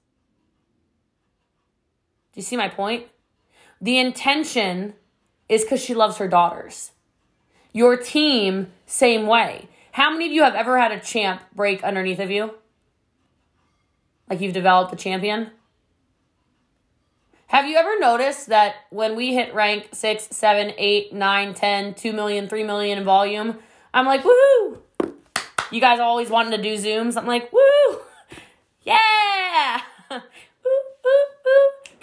Do you see my point? The intention is because she loves her daughters. Your team, same way. How many of you have ever had a champ break underneath of you? Like you've developed a champion? Have you ever noticed that when we hit rank 6, 7, 8, 9, 10, 2 million, 3 million in volume, I'm like, woo! You guys always wanted to do Zooms. I'm like, woo! Yeah!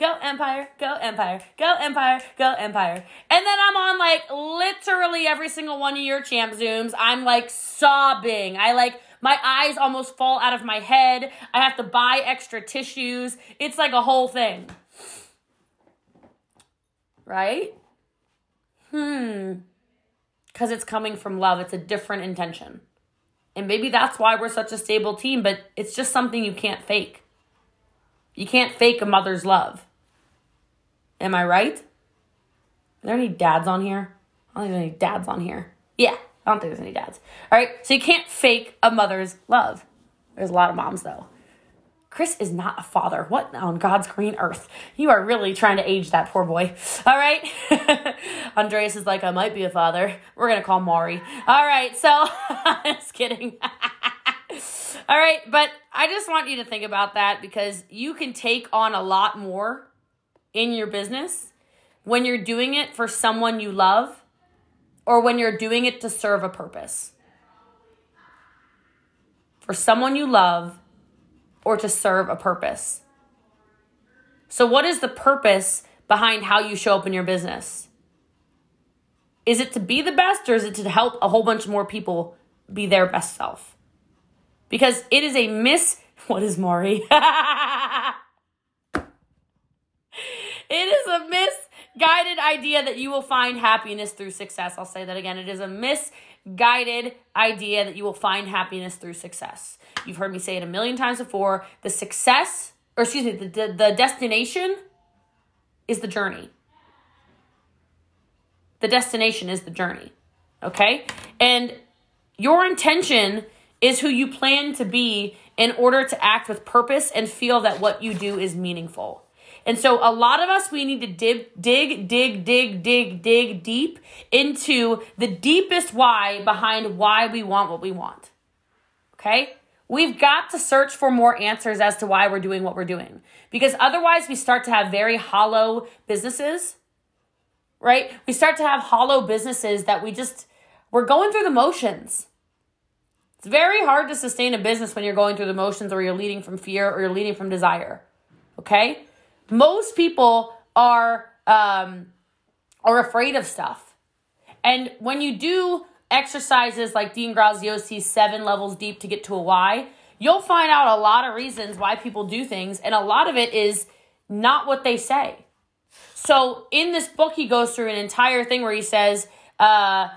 Go Empire, go Empire, go Empire, go Empire. And then I'm on like literally every single one of your champ Zooms. I'm like sobbing. I like, my eyes almost fall out of my head. I have to buy extra tissues. It's like a whole thing. Right? Hmm because it's coming from love. It's a different intention. And maybe that's why we're such a stable team, but it's just something you can't fake. You can't fake a mother's love. Am I right? Are there any dads on here? I don't think there's any dads on here. Yeah, I don't think there's any dads. All right, so you can't fake a mother's love. There's a lot of moms though. Chris is not a father. What on God's green earth? You are really trying to age that poor boy. All right. Andreas is like, I might be a father. We're going to call Maury. All right. So, just kidding. All right. But I just want you to think about that because you can take on a lot more in your business when you're doing it for someone you love or when you're doing it to serve a purpose. For someone you love or to serve a purpose. So, what is the purpose behind how you show up in your business? Is it to be the best or is it to help a whole bunch more people be their best self? Because it is a miss. What is Maury? it is a misguided idea that you will find happiness through success. I'll say that again. It is a misguided idea that you will find happiness through success. You've heard me say it a million times before. The success, or excuse me, the, the, the destination is the journey. The destination is the journey. Okay? And your intention is who you plan to be in order to act with purpose and feel that what you do is meaningful. And so a lot of us, we need to dig, dig, dig, dig, dig, dig deep into the deepest why behind why we want what we want. Okay? We've got to search for more answers as to why we're doing what we're doing. Because otherwise, we start to have very hollow businesses, right? We start to have hollow businesses that we just, we're going through the motions. It's very hard to sustain a business when you're going through the motions or you're leading from fear or you're leading from desire. Okay? Most people are um, are afraid of stuff. And when you do exercises like Dean Graziosi's seven levels deep to get to a why, you'll find out a lot of reasons why people do things, and a lot of it is not what they say. So in this book, he goes through an entire thing where he says, uh,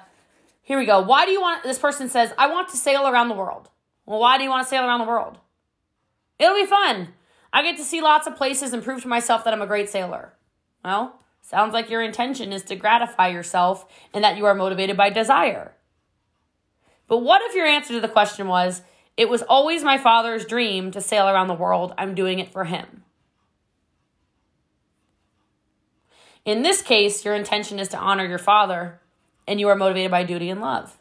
here we go. Why do you want, this person says, I want to sail around the world. Well, why do you want to sail around the world? It'll be fun. I get to see lots of places and prove to myself that I'm a great sailor. Well, sounds like your intention is to gratify yourself and that you are motivated by desire. But what if your answer to the question was, it was always my father's dream to sail around the world, I'm doing it for him? In this case, your intention is to honor your father and you are motivated by duty and love.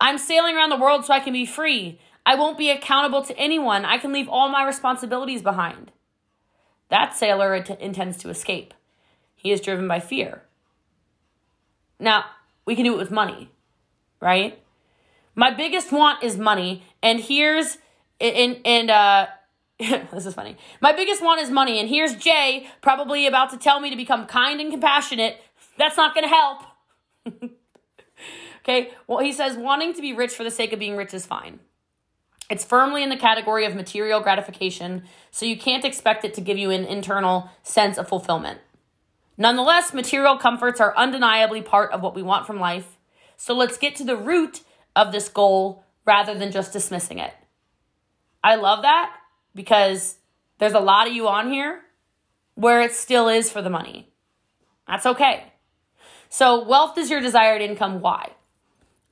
I'm sailing around the world so I can be free. I won't be accountable to anyone. I can leave all my responsibilities behind. That sailor int- intends to escape. He is driven by fear. Now, we can do it with money, right? My biggest want is money, and here's and and uh this is funny. My biggest want is money, and here's Jay probably about to tell me to become kind and compassionate. That's not going to help. okay, well, he says wanting to be rich for the sake of being rich is fine. It's firmly in the category of material gratification, so you can't expect it to give you an internal sense of fulfillment. Nonetheless, material comforts are undeniably part of what we want from life, so let's get to the root of this goal rather than just dismissing it. I love that because there's a lot of you on here where it still is for the money. That's okay. So, wealth is your desired income. Why?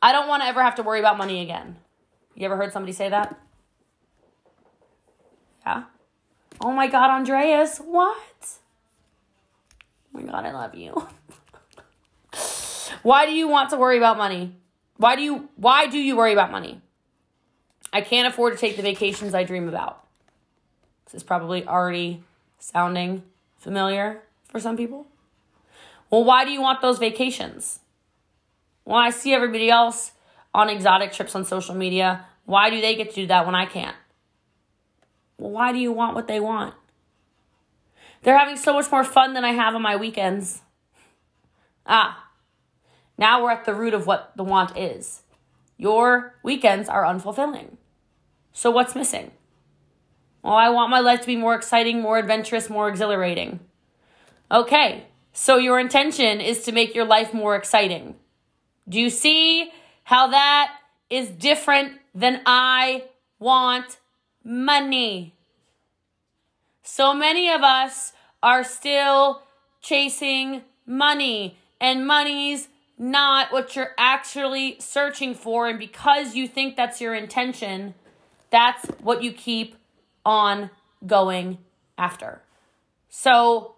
I don't want to ever have to worry about money again. You ever heard somebody say that? Yeah. Oh my God, Andreas, what? Oh my God, I love you. why do you want to worry about money? Why do you why do you worry about money? I can't afford to take the vacations I dream about. This is probably already sounding familiar for some people. Well, why do you want those vacations? Well, I see everybody else on exotic trips on social media. Why do they get to do that when I can't? Why do you want what they want? They're having so much more fun than I have on my weekends. Ah, now we're at the root of what the want is. Your weekends are unfulfilling. So what's missing? Well, I want my life to be more exciting, more adventurous, more exhilarating. Okay, so your intention is to make your life more exciting. Do you see how that is different than I want money. So many of us are still chasing money, and money's not what you're actually searching for. And because you think that's your intention, that's what you keep on going after. So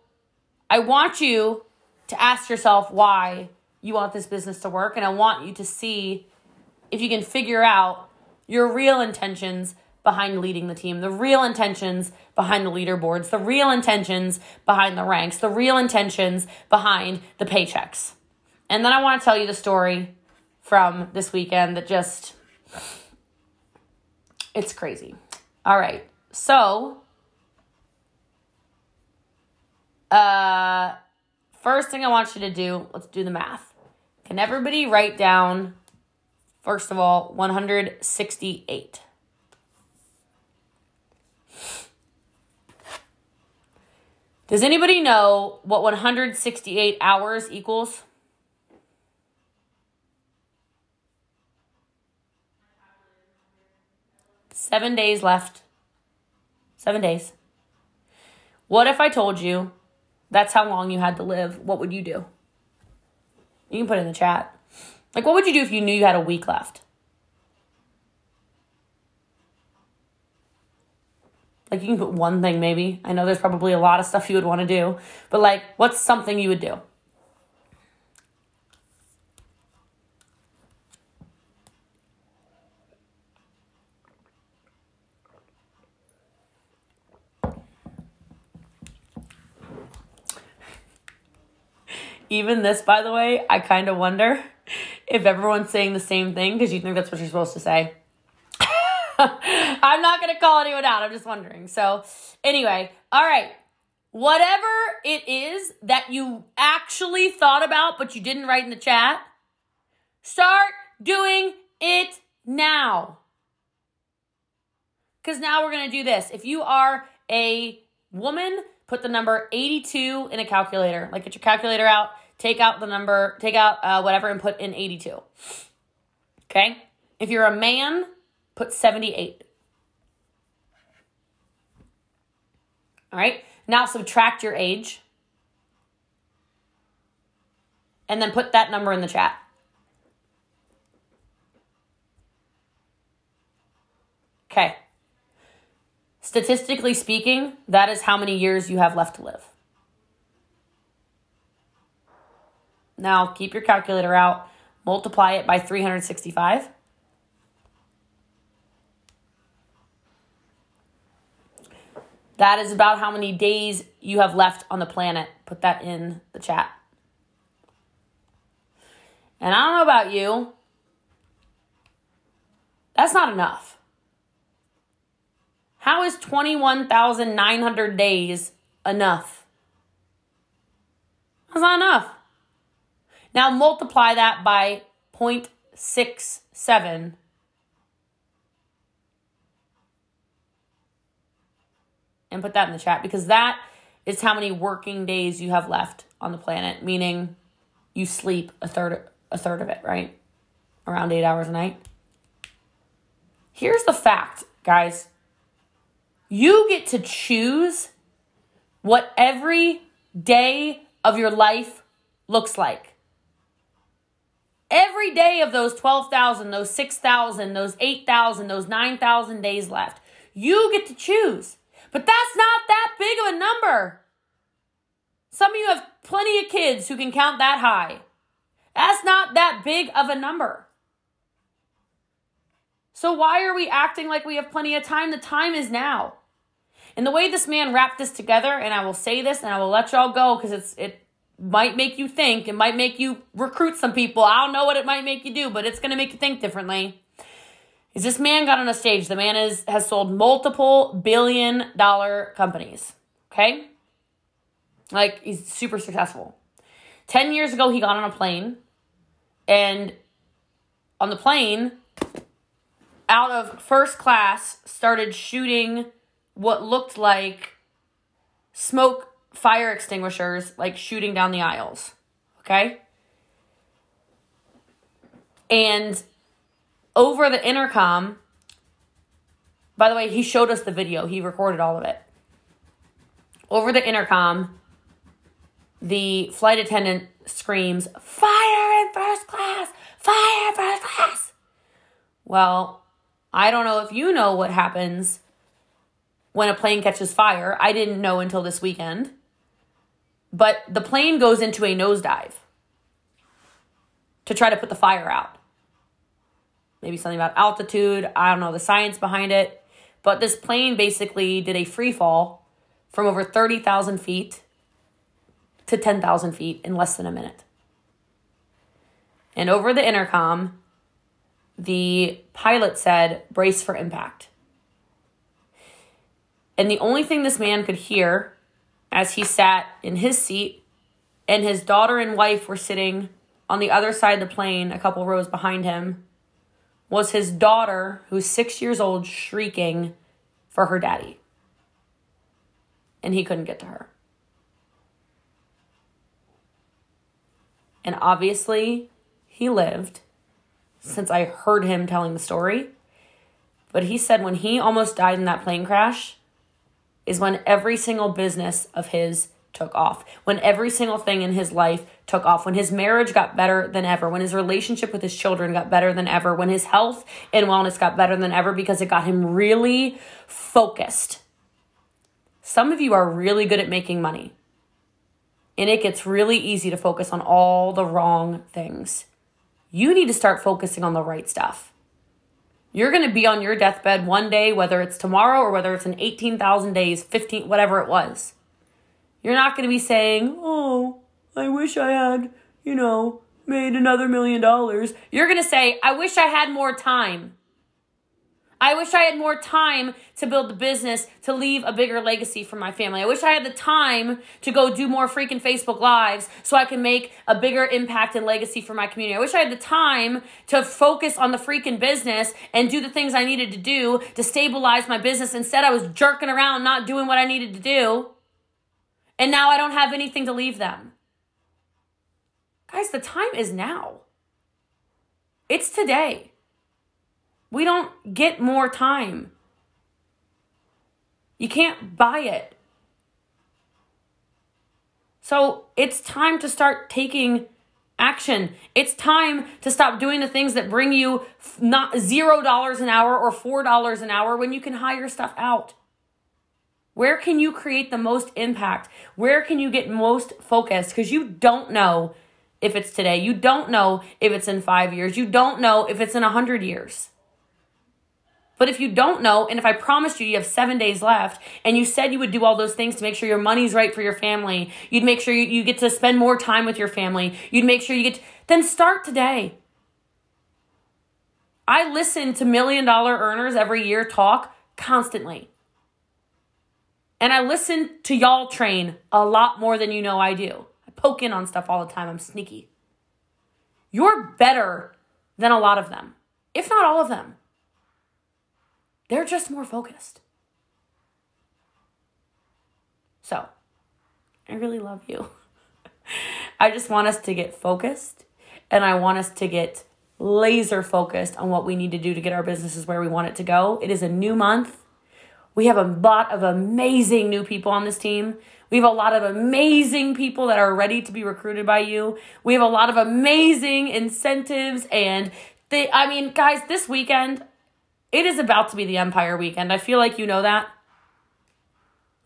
I want you to ask yourself why you want this business to work. And I want you to see if you can figure out your real intentions behind leading the team, the real intentions behind the leaderboards, the real intentions behind the ranks, the real intentions behind the paychecks. And then I want to tell you the story from this weekend that just it's crazy. All right. So, uh first thing I want you to do, let's do the math. Can everybody write down, first of all, 168? Does anybody know what 168 hours equals? Seven days left. Seven days. What if I told you that's how long you had to live? What would you do? You can put in the chat. Like, what would you do if you knew you had a week left? Like, you can put one thing maybe. I know there's probably a lot of stuff you would want to do, but like, what's something you would do? Even this, by the way, I kind of wonder if everyone's saying the same thing because you think that's what you're supposed to say. I'm not going to call anyone out. I'm just wondering. So, anyway, all right. Whatever it is that you actually thought about but you didn't write in the chat, start doing it now. Because now we're going to do this. If you are a woman, put the number 82 in a calculator. Like, get your calculator out, take out the number, take out uh, whatever, and put in 82. Okay? If you're a man, put 78. All right? Now subtract your age. And then put that number in the chat. Okay. Statistically speaking, that is how many years you have left to live. Now keep your calculator out, multiply it by 365. That is about how many days you have left on the planet. Put that in the chat. And I don't know about you, that's not enough. How is 21,900 days enough? That's not enough. Now multiply that by 0.67 and put that in the chat because that is how many working days you have left on the planet, meaning you sleep a third a third of it, right? Around 8 hours a night. Here's the fact, guys. You get to choose what every day of your life looks like. Every day of those 12,000, those 6,000, those 8,000, those 9,000 days left, you get to choose. But that's not that big of a number. Some of you have plenty of kids who can count that high. That's not that big of a number. So why are we acting like we have plenty of time? The time is now. And the way this man wrapped this together, and I will say this and I will let y'all go because it's it might make you think, it might make you recruit some people. I don't know what it might make you do, but it's gonna make you think differently is this man got on a stage. The man is has sold multiple billion dollar companies. Okay? Like he's super successful. 10 years ago he got on a plane and on the plane out of first class started shooting what looked like smoke fire extinguishers like shooting down the aisles. Okay? And over the intercom. By the way, he showed us the video, he recorded all of it. Over the intercom, the flight attendant screams, Fire in first class! Fire in first class! Well, I don't know if you know what happens when a plane catches fire. I didn't know until this weekend. But the plane goes into a nosedive to try to put the fire out maybe something about altitude. I don't know the science behind it. But this plane basically did a free fall from over 30,000 feet to 10,000 feet in less than a minute. And over the intercom, the pilot said, brace for impact. And the only thing this man could hear as he sat in his seat and his daughter and wife were sitting on the other side of the plane, a couple rows behind him, was his daughter, who's six years old, shrieking for her daddy. And he couldn't get to her. And obviously, he lived since I heard him telling the story. But he said when he almost died in that plane crash is when every single business of his took off, when every single thing in his life took off, when his marriage got better than ever, when his relationship with his children got better than ever, when his health and wellness got better than ever because it got him really focused some of you are really good at making money. And it gets really easy to focus on all the wrong things. You need to start focusing on the right stuff. You're going to be on your deathbed one day, whether it's tomorrow or whether it's in 18,000 days, 15, whatever it was. You're not going to be saying, oh, I wish I had, you know, made another million dollars. You're going to say, I wish I had more time. I wish I had more time to build the business to leave a bigger legacy for my family. I wish I had the time to go do more freaking Facebook Lives so I can make a bigger impact and legacy for my community. I wish I had the time to focus on the freaking business and do the things I needed to do to stabilize my business. Instead, I was jerking around, not doing what I needed to do. And now I don't have anything to leave them. Guys, the time is now. It's today. We don't get more time. You can't buy it. So it's time to start taking action. It's time to stop doing the things that bring you not zero dollars an hour or four dollars an hour when you can hire stuff out. Where can you create the most impact? Where can you get most focused? Because you don't know if it's today. You don't know if it's in five years. You don't know if it's in a hundred years. But if you don't know, and if I promised you you have seven days left, and you said you would do all those things to make sure your money's right for your family, you'd make sure you, you get to spend more time with your family, you'd make sure you get, to, then start today. I listen to million dollar earners every year talk constantly. And I listen to y'all train a lot more than you know I do. I poke in on stuff all the time. I'm sneaky. You're better than a lot of them, if not all of them. They're just more focused. So, I really love you. I just want us to get focused and I want us to get laser focused on what we need to do to get our businesses where we want it to go. It is a new month. We have a lot of amazing new people on this team. We have a lot of amazing people that are ready to be recruited by you. We have a lot of amazing incentives and they I mean, guys, this weekend it is about to be the Empire weekend. I feel like you know that.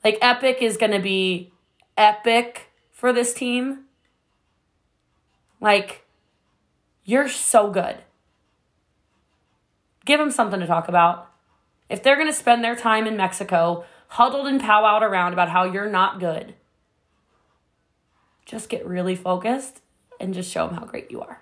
Like, Epic is going to be epic for this team. Like, you're so good. Give them something to talk about. If they're going to spend their time in Mexico huddled and powwowed around about how you're not good, just get really focused and just show them how great you are.